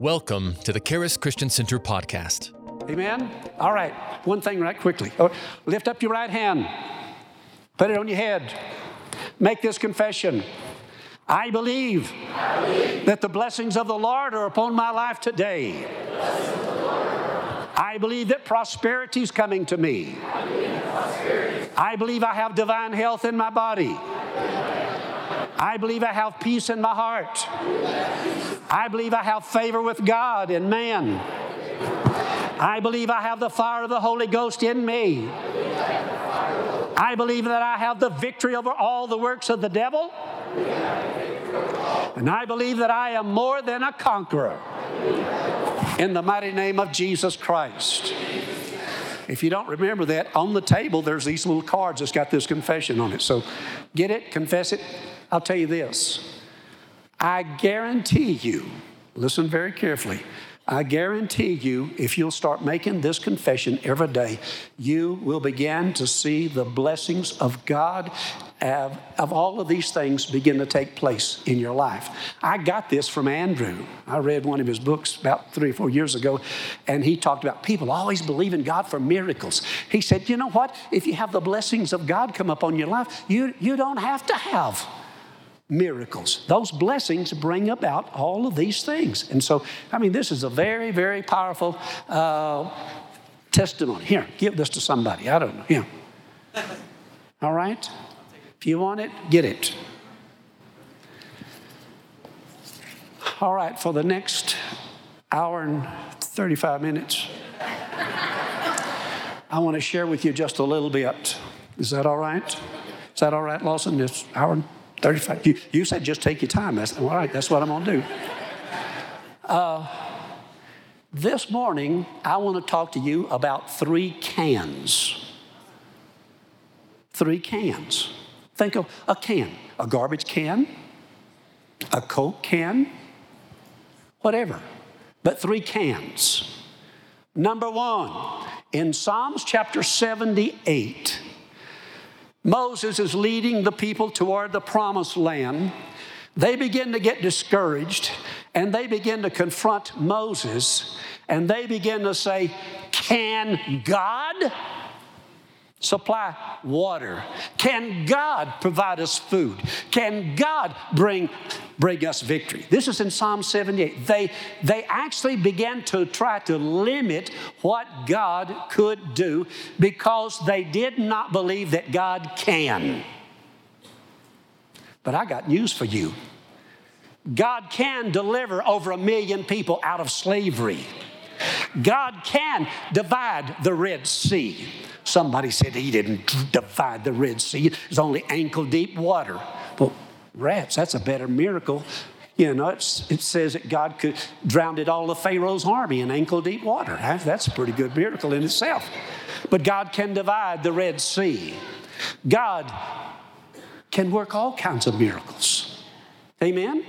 Welcome to the Charis Christian Center podcast. Amen? All right, one thing right quickly. Oh, lift up your right hand, put it on your head. Make this confession. I believe, I believe. that the blessings of the Lord are upon my life today. I believe that prosperity is coming to me. I believe, I believe I have divine health in my body. I believe I have peace in my heart. I believe I have favor with God and man. I believe I have the fire of the Holy Ghost in me. I believe that I have the victory over all the works of the devil. And I believe that I am more than a conqueror. In the mighty name of Jesus Christ. If you don't remember that, on the table there's these little cards that's got this confession on it. So get it, confess it. I'll tell you this I guarantee you, listen very carefully. I guarantee you, if you'll start making this confession every day, you will begin to see the blessings of God of, of, all of these things begin to take place in your life. I got this from Andrew. I read one of his books about three or four years ago, and he talked about people always believing God for miracles. He said, You know what? If you have the blessings of God come upon your life, you, you don't have to have miracles. Those blessings bring about all of these things. And so, I mean, this is a very, very powerful uh, testimony. Here, give this to somebody. I don't know. Here. All right? If you want it, get it. All right, for the next hour and 35 minutes, I want to share with you just a little bit. Is that all right? Is that all right, Lawson? This hour and 35. You, you said just take your time. That's all right. That's what I'm going to do. Uh, this morning, I want to talk to you about three cans. Three cans. Think of a can a garbage can, a Coke can, whatever, but three cans. Number one, in Psalms chapter 78, Moses is leading the people toward the promised land. They begin to get discouraged and they begin to confront Moses and they begin to say, Can God supply water? Can God provide us food? Can God bring, bring us victory? This is in Psalm 78. They, they actually began to try to limit what God could do because they did not believe that God can. But I got news for you God can deliver over a million people out of slavery. God can divide the Red Sea. Somebody said he didn't divide the Red Sea, it's only ankle deep water. Well, rats, that's a better miracle. You know, it says that God could drown it all of Pharaoh's army in ankle deep water. That's a pretty good miracle in itself. But God can divide the Red Sea. God can work all kinds of miracles. Amen?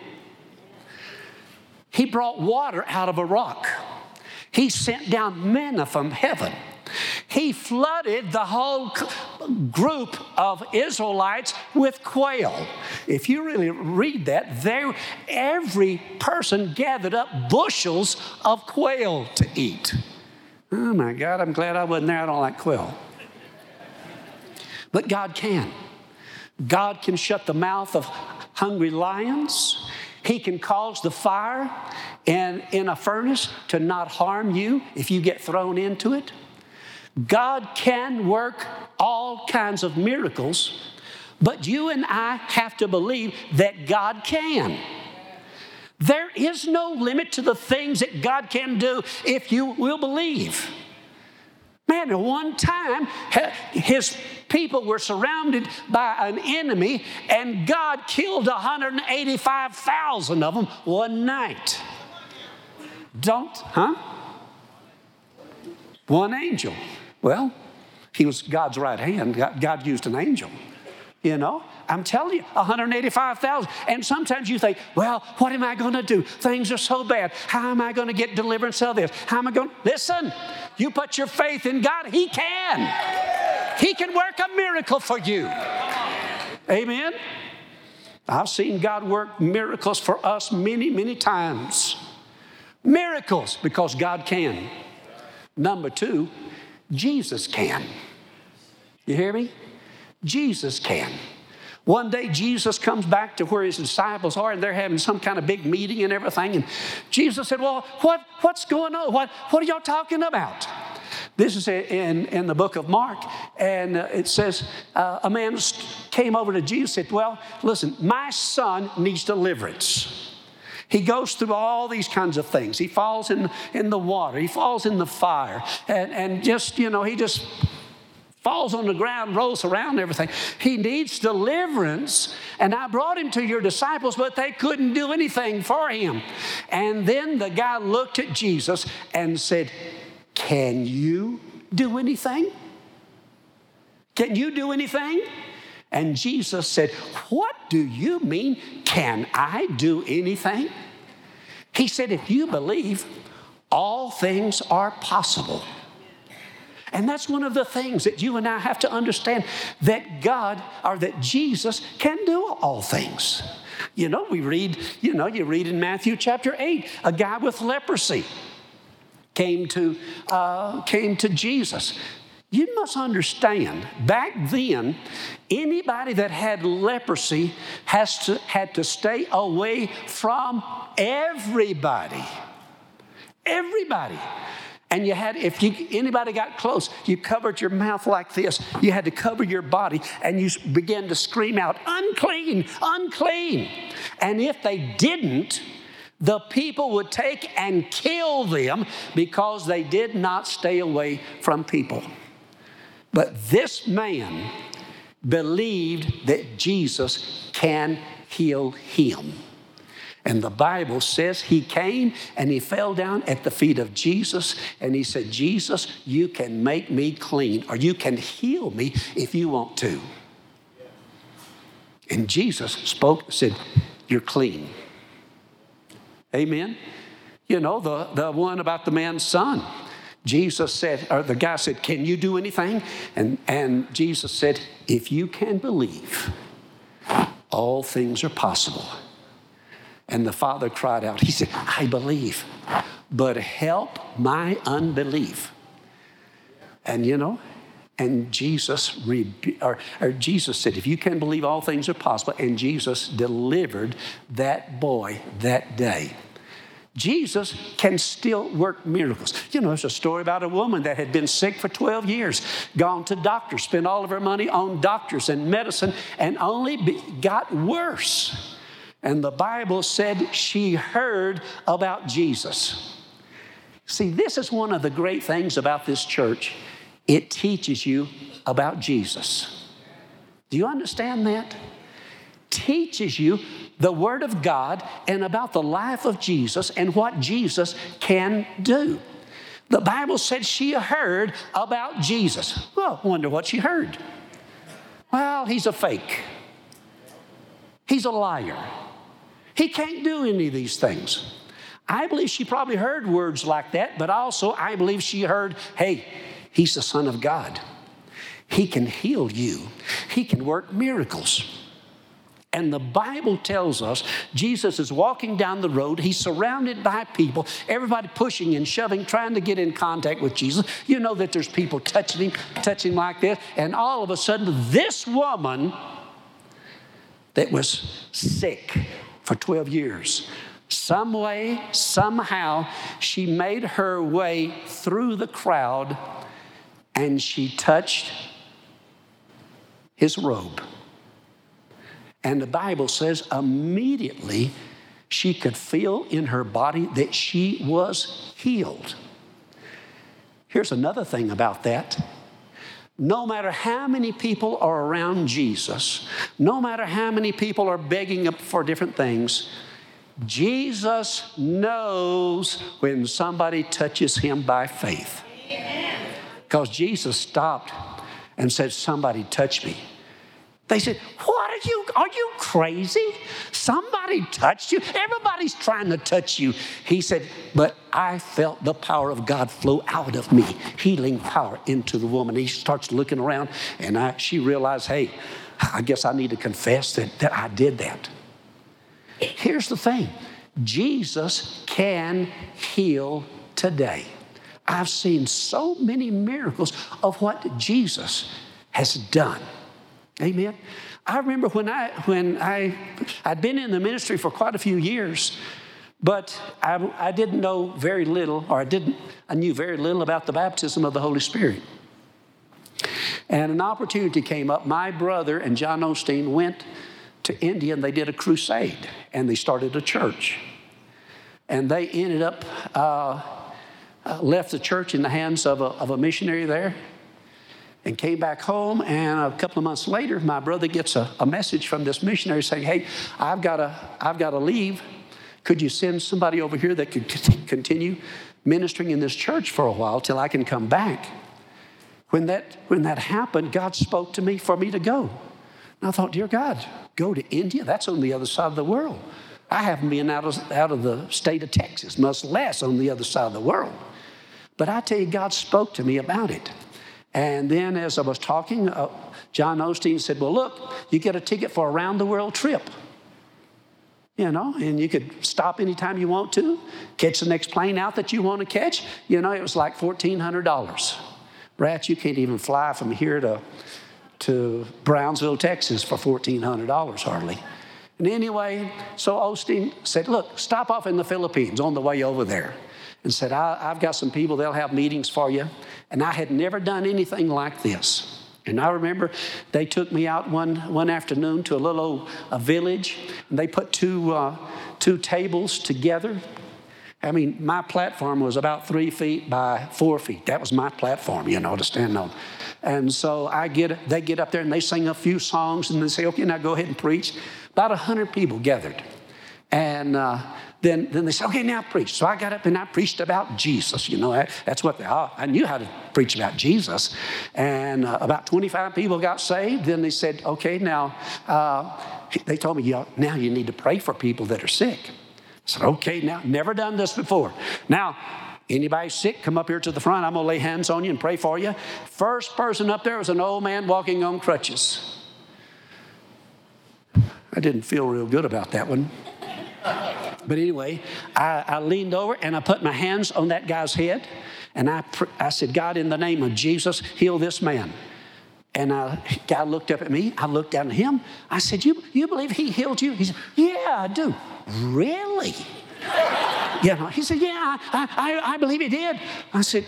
He brought water out of a rock. He sent down manna from heaven. He flooded the whole group of Israelites with quail. If you really read that, there every person gathered up bushels of quail to eat. Oh my God, I'm glad I wasn't there. I don't like quail. But God can. God can shut the mouth of hungry lions. He can cause the fire in, in a furnace to not harm you if you get thrown into it. God can work all kinds of miracles, but you and I have to believe that God can. There is no limit to the things that God can do if you will believe. Man, at one time, his people were surrounded by an enemy, and God killed 185,000 of them one night. Don't, huh? One angel. Well, he was God's right hand. God, used an angel. You know, I'm telling you, 185,000. And sometimes you think, well, what am I going to do? Things are so bad. How am I going to get deliverance out of this? How am I going to? Listen, you put your faith in God, He can. He can work a miracle for you. Amen. I've seen God work miracles for us many, many times. Miracles, because God can. Number two, Jesus can. You hear me? Jesus can. One day, Jesus comes back to where his disciples are, and they're having some kind of big meeting and everything. And Jesus said, Well, what, what's going on? What, what are y'all talking about? This is in, in the book of Mark, and uh, it says uh, a man came over to Jesus and said, Well, listen, my son needs deliverance. He goes through all these kinds of things. He falls in, in the water, he falls in the fire, and, and just, you know, he just falls on the ground, rolls around, everything. He needs deliverance. And I brought him to your disciples, but they couldn't do anything for him. And then the guy looked at Jesus and said, Can you do anything? Can you do anything? And Jesus said, What do you mean? Can I do anything? He said, If you believe, all things are possible. And that's one of the things that you and I have to understand that God or that Jesus can do all things. You know, we read, you know, you read in Matthew chapter 8, a guy with leprosy came to, uh, came to Jesus. You must understand, back then, anybody that had leprosy has to, had to stay away from everybody. Everybody. And you had, if you, anybody got close, you covered your mouth like this. You had to cover your body and you began to scream out, unclean, unclean. And if they didn't, the people would take and kill them because they did not stay away from people. But this man believed that Jesus can heal him. And the Bible says he came and he fell down at the feet of Jesus and he said, Jesus, you can make me clean or you can heal me if you want to. And Jesus spoke, said, You're clean. Amen. You know, the, the one about the man's son. Jesus said, or the guy said, Can you do anything? And, and Jesus said, If you can believe, all things are possible. And the father cried out, He said, I believe, but help my unbelief. And you know, and Jesus, or, or, Jesus said, if you can believe, all things are possible. And Jesus delivered that boy that day. Jesus can still work miracles. You know, there's a story about a woman that had been sick for 12 years, gone to doctors, spent all of her money on doctors and medicine, and only be, got worse. And the Bible said she heard about Jesus. See, this is one of the great things about this church. It teaches you about Jesus. Do you understand that? Teaches you the Word of God and about the life of Jesus and what Jesus can do. The Bible said she heard about Jesus. Well, wonder what she heard. Well, he's a fake. He's a liar. He can't do any of these things. I believe she probably heard words like that, but also I believe she heard, hey, he's the Son of God. He can heal you, he can work miracles. And the Bible tells us Jesus is walking down the road. He's surrounded by people, everybody pushing and shoving, trying to get in contact with Jesus. You know that there's people touching him, touching like this. And all of a sudden, this woman that was sick, for 12 years. Some way, somehow, she made her way through the crowd and she touched his robe. And the Bible says immediately she could feel in her body that she was healed. Here's another thing about that no matter how many people are around Jesus, no matter how many people are begging for different things, Jesus knows when somebody touches him by faith. Because Jesus stopped and said, Somebody touch me. They said, What are you? Crazy? Somebody touched you. Everybody's trying to touch you. He said, But I felt the power of God flow out of me, healing power into the woman. He starts looking around, and I, she realized, Hey, I guess I need to confess that, that I did that. Here's the thing Jesus can heal today. I've seen so many miracles of what Jesus has done. Amen. I remember when I when I I'd been in the ministry for quite a few years, but I, I didn't know very little, or I didn't I knew very little about the baptism of the Holy Spirit. And an opportunity came up. My brother and John Osteen went to India and they did a crusade and they started a church. And they ended up, uh, uh, left the church in the hands of a, of a missionary there and came back home. And a couple of months later, my brother gets a, a message from this missionary saying, Hey, I've got to, I've to leave. Could you send somebody over here that could continue ministering in this church for a while till I can come back? When that, when that happened, God spoke to me for me to go. And I thought, Dear God, go to India? That's on the other side of the world. I haven't been out of, out of the state of Texas, much less on the other side of the world. But I tell you, God spoke to me about it. And then as I was talking, uh, John Osteen said, Well, look, you get a ticket for a round the world trip. You know, and you could stop anytime you want to, catch the next plane out that you want to catch. You know, it was like $1,400. Brats, you can't even fly from here to, to Brownsville, Texas for $1,400 hardly. And anyway, so Osteen said, Look, stop off in the Philippines on the way over there. And said, I, have got some people, they'll have meetings for you. And I had never done anything like this. And I remember they took me out one, one afternoon to a little old, a village, and they put two, uh, two tables together. I mean, my platform was about three feet by four feet. That was my platform, you know, to stand on. And so I get, they get up there and they sing a few songs and they say, okay, now go ahead and preach. About 100 people gathered. And uh, then, then they said, okay, now preach. So I got up and I preached about Jesus. You know, that's what they, oh, I knew how to preach about Jesus. And uh, about 25 people got saved. Then they said, okay, now, uh, they told me, yeah, now you need to pray for people that are sick. I said, okay, now, never done this before. Now, Anybody sick, come up here to the front. I'm going to lay hands on you and pray for you. First person up there was an old man walking on crutches. I didn't feel real good about that one. But anyway, I, I, leaned over and I put my hands on that guy's head and I, I said, God, in the name of Jesus, heal this man. And uh, God looked up at me. I looked down at him. I said, You, you believe he healed you? He said, Yeah, I do. Really? you know, he said, Yeah, I, I, I believe he did. I said,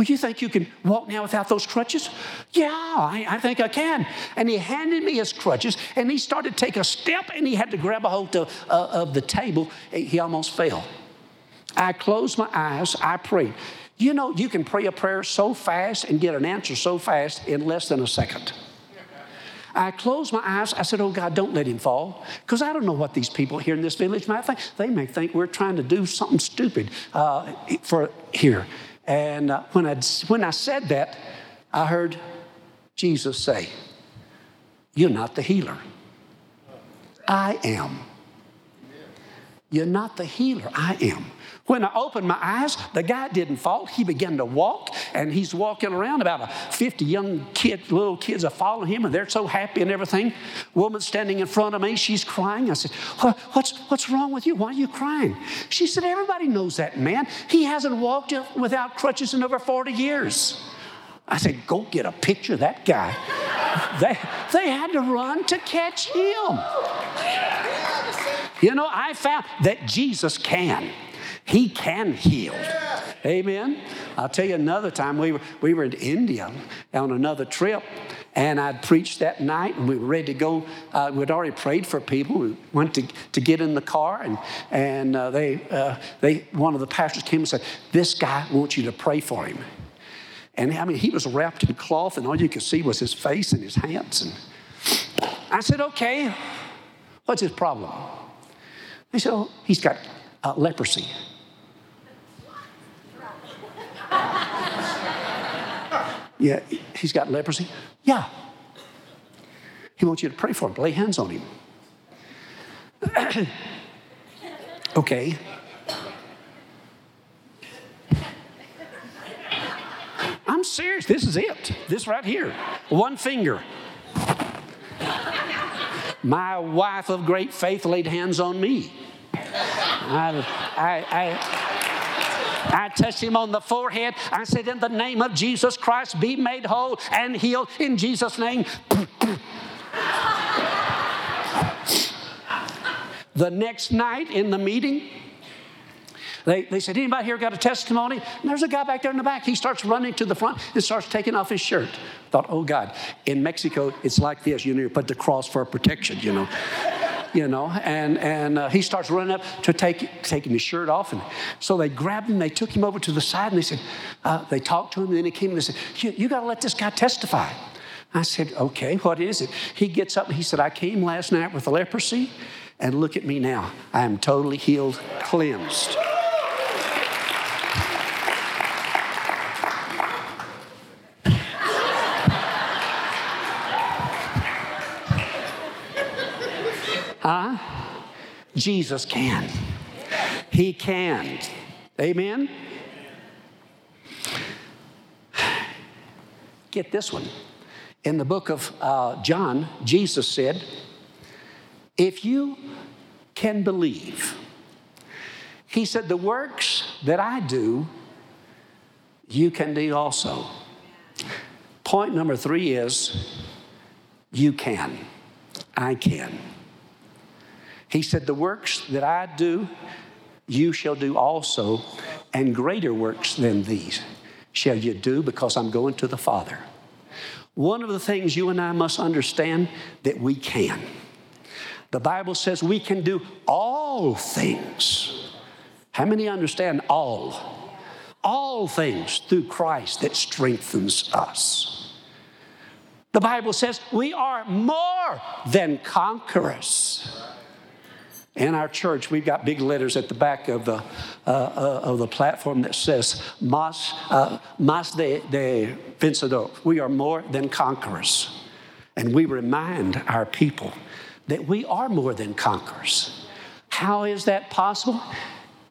well, you think you can walk now without those crutches? Yeah, I, I, think I can. And he handed me his crutches and he started to take a step and he had to grab a hold of, uh, of the table. He almost fell. I closed my eyes, I prayed. You know, you can pray a prayer so fast and get an answer so fast in less than a second. I closed my eyes. I said, Oh God, don't let him fall. Because I don't know what these people here in this village might think. They may think we're trying to do something stupid uh, for here. And uh, when, I, when I said that, I heard Jesus say, You're not the healer. I am. You're not the healer. I am. When I opened my eyes, the guy didn't fall. He began to walk, and he's walking around. About a 50 young kid, little kids are following him, and they're so happy and everything. Woman standing in front of me, she's crying. I said, what's, what's wrong with you? Why are you crying? She said, Everybody knows that man. He hasn't walked without crutches in over 40 years. I said, Go get a picture of that guy. they, they had to run to catch him. You know, I found that Jesus can. He can heal. Amen. I'll tell you another time we were, we were in India on another trip, and I'd preached that night, and we were ready to go. Uh, we'd already prayed for people. We went to, to get in the car, and, and uh, they, uh, they, one of the pastors came and said, This guy wants you to pray for him. And I mean, he was wrapped in cloth, and all you could see was his face and his hands. And I said, Okay, what's his problem? He said, Oh, he's got uh, leprosy. Yeah, he's got leprosy? Yeah. He wants you to pray for him, lay hands on him. okay. I'm serious. This is it. This right here. One finger. My wife of great faith laid hands on me. I, I, I, I touched him on the forehead. I said, In the name of Jesus Christ, be made whole and healed in Jesus' name. the next night in the meeting, they, they said, Anybody here got a testimony? And there's a guy back there in the back. He starts running to the front and starts taking off his shirt. Thought, oh God, in Mexico, it's like this. You know, you put the cross for protection, you know. You know, and, and uh, he starts running up to take taking his shirt off. And so they grabbed him, they took him over to the side, and they said, uh, they talked to him, and then he came and they said, You, you got to let this guy testify. I said, Okay, what is it? He gets up and he said, I came last night with leprosy, and look at me now. I am totally healed, cleansed. Huh? Jesus can. He can. Amen? Get this one. In the book of uh, John, Jesus said, If you can believe, he said, The works that I do, you can do also. Point number three is, You can. I can. He said, The works that I do, you shall do also, and greater works than these shall you do because I'm going to the Father. One of the things you and I must understand that we can. The Bible says we can do all things. How many understand all? All things through Christ that strengthens us. The Bible says we are more than conquerors. In our church, we've got big letters at the back of the, uh, uh, of the platform that says, Mas, uh, mas de, de vencedor. We are more than conquerors. And we remind our people that we are more than conquerors. How is that possible?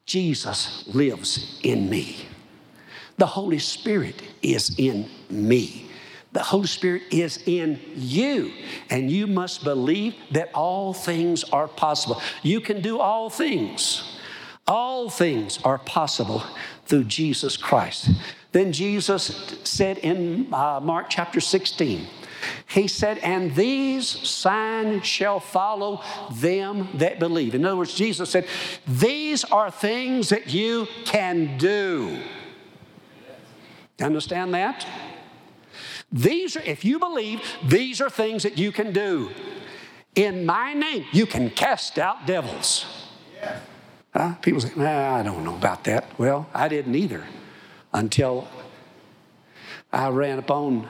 Jesus lives in me. The Holy Spirit is in me. The Holy Spirit is in you, and you must believe that all things are possible. You can do all things. All things are possible through Jesus Christ. Then Jesus said in uh, Mark chapter 16, he said, And these signs shall follow them that believe. In other words, Jesus said, These are things that you can do. Understand that? These are, if you believe, these are things that you can do. In my name, you can cast out devils. Yeah. Huh? People say, nah, I don't know about that. Well, I didn't either until I ran upon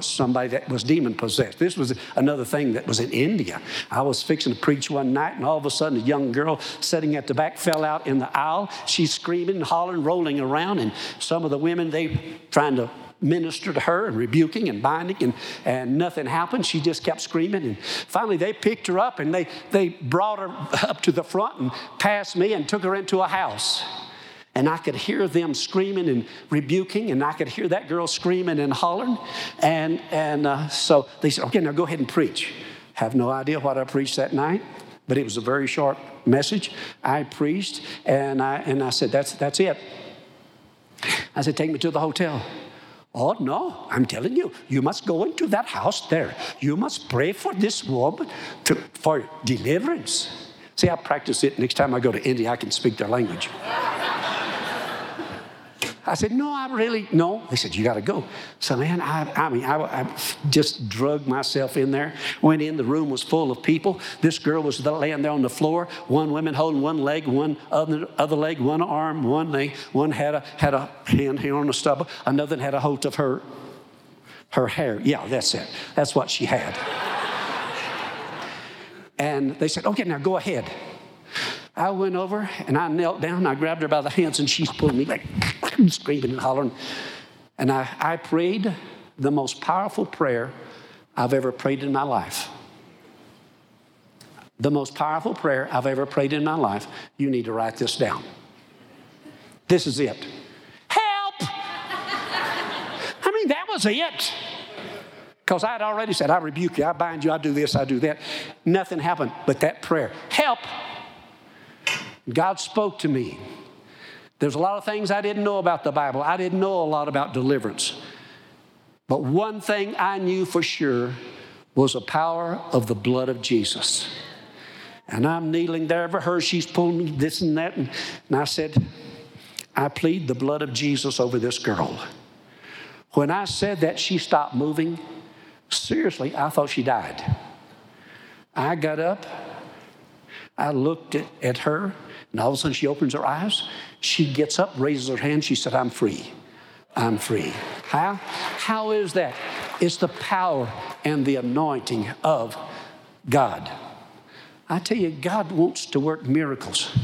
somebody that was demon possessed. This was another thing that was in India. I was fixing to preach one night, and all of a sudden, a young girl sitting at the back fell out in the aisle. She's screaming hollering, rolling around, and some of the women, they trying to minister to her and rebuking and binding, and, and nothing happened. She just kept screaming. And finally, they picked her up and they, they brought her up to the front and passed me and took her into a house. And I could hear them screaming and rebuking, and I could hear that girl screaming and hollering. And, and uh, so they said, Okay, now go ahead and preach. Have no idea what I preached that night, but it was a very short message. I preached, and I, and I said, That's, that's it. I said, Take me to the hotel. Oh, no, I'm telling you, you must go into that house there. You must pray for this woman to, for deliverance. See, I practice it. Next time I go to India, I can speak their language. I said, no, I really, no. They said, you got to go. So, man, I, I mean, I, I, just drugged myself in there. Went in, the room was full of people. This girl was laying there on the floor, one woman holding one leg, one other, other leg, one arm, one leg. One had a, had a hand here on the stubble, another had a hold of her, her hair. Yeah, that's it. That's what she had. and they said, okay, now go ahead. I went over and I knelt down. I grabbed her by the hands and she's pulling me back, screaming and hollering. And I, I prayed the most powerful prayer I've ever prayed in my life. The most powerful prayer I've ever prayed in my life. You need to write this down. This is it. Help! I mean, that was it. Because I had already said, I rebuke you, I bind you, I do this, I do that. Nothing happened but that prayer. Help! God spoke to me. There's a lot of things I didn't know about the Bible. I didn't know a lot about deliverance. But one thing I knew for sure was the power of the blood of Jesus. And I'm kneeling there for her. She's pulling me this and that. And, and I said, I plead the blood of Jesus over this girl. When I said that, she stopped moving. Seriously, I thought she died. I got up, I looked at, at her, and all of a sudden she opens her eyes. She gets up, raises her hand. She said, I'm free. I'm free. How? How is that? It's the power and the anointing of God. I tell you, God wants to work miracles.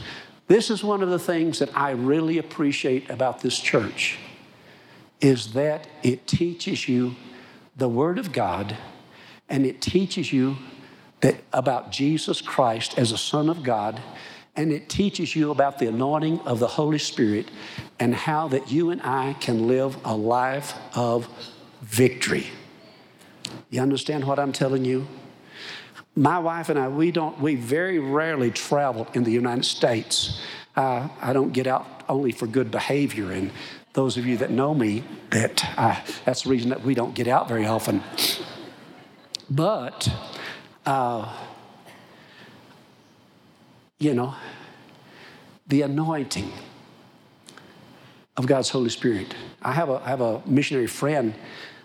This is one of the things that I really appreciate about this church is that it teaches you the word of God and it teaches you that about Jesus Christ as a son of God and it teaches you about the anointing of the Holy Spirit and how that you and I can live a life of victory. You understand what I'm telling you? My wife and I, we don't, we very rarely travel in the United States. Uh, I don't get out only for good behavior. And those of you that know me, that uh, that's the reason that we don't get out very often. But, uh, you know, the anointing of God's Holy Spirit. I have a, I have a missionary friend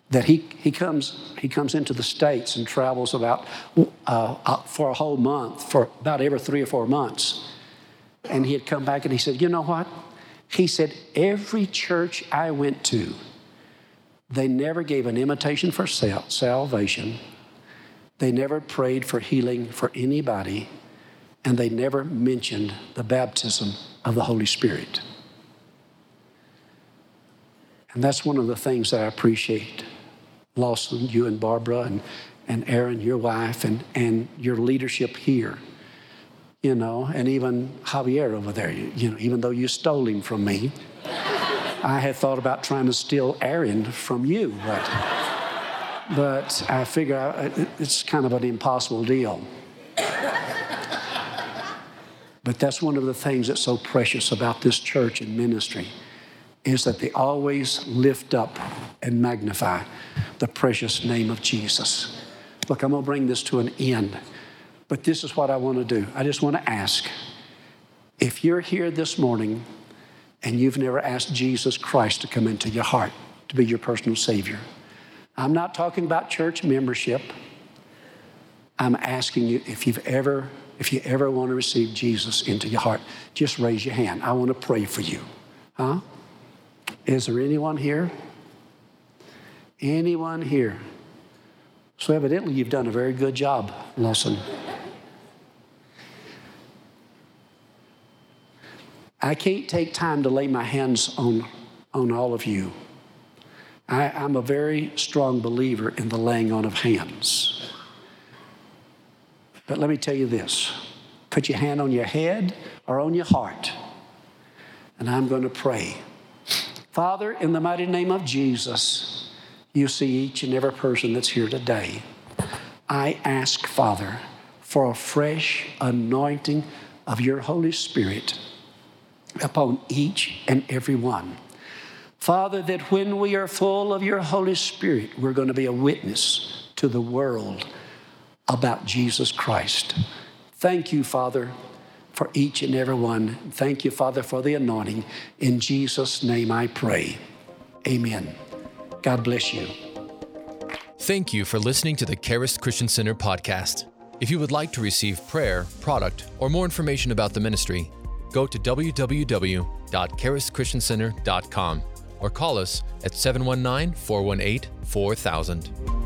that he, he, comes, he comes into the States and travels about uh, uh, for a whole month, for about every three or four months. And he had come back and he said, You know what? He said, Every church I went to, they never gave an invitation for sal- salvation. They never prayed for healing for anybody. And they never mentioned the baptism of the Holy Spirit. And that's one of the things that I appreciate Lawson, you and Barbara, and, and Aaron, your wife, and, and your leadership here. You know, and even Javier over there, you, you know, even though you stole him from me, I had thought about trying to steal Aaron from you, but, but I figure it's kind of an impossible deal. But that's one of the things that's so precious about this church and ministry is that they always lift up and magnify the precious name of Jesus. Look, I'm going to bring this to an end, but this is what I want to do. I just want to ask if you're here this morning and you've never asked Jesus Christ to come into your heart to be your personal Savior, I'm not talking about church membership. I'm asking you if you've ever, if you ever want to receive Jesus into your heart, just raise your hand. I want to pray for you. Huh? Is there anyone here? Anyone here? So, evidently, you've done a very good job, Lawson. I can't take time to lay my hands on, on all of you. I, I'm a very strong believer in the laying on of hands. But let me tell you this put your hand on your head or on your heart, and I'm going to pray. Father, in the mighty name of Jesus, you see each and every person that's here today. I ask, Father, for a fresh anointing of your Holy Spirit upon each and every one. Father, that when we are full of your Holy Spirit, we're going to be a witness to the world about Jesus Christ. Thank you, Father for each and every one. Thank you, Father, for the anointing. In Jesus' name I pray. Amen. God bless you. Thank you for listening to the Charis Christian Center podcast. If you would like to receive prayer, product, or more information about the ministry, go to www.charischristiancenter.com or call us at 719 418 4000.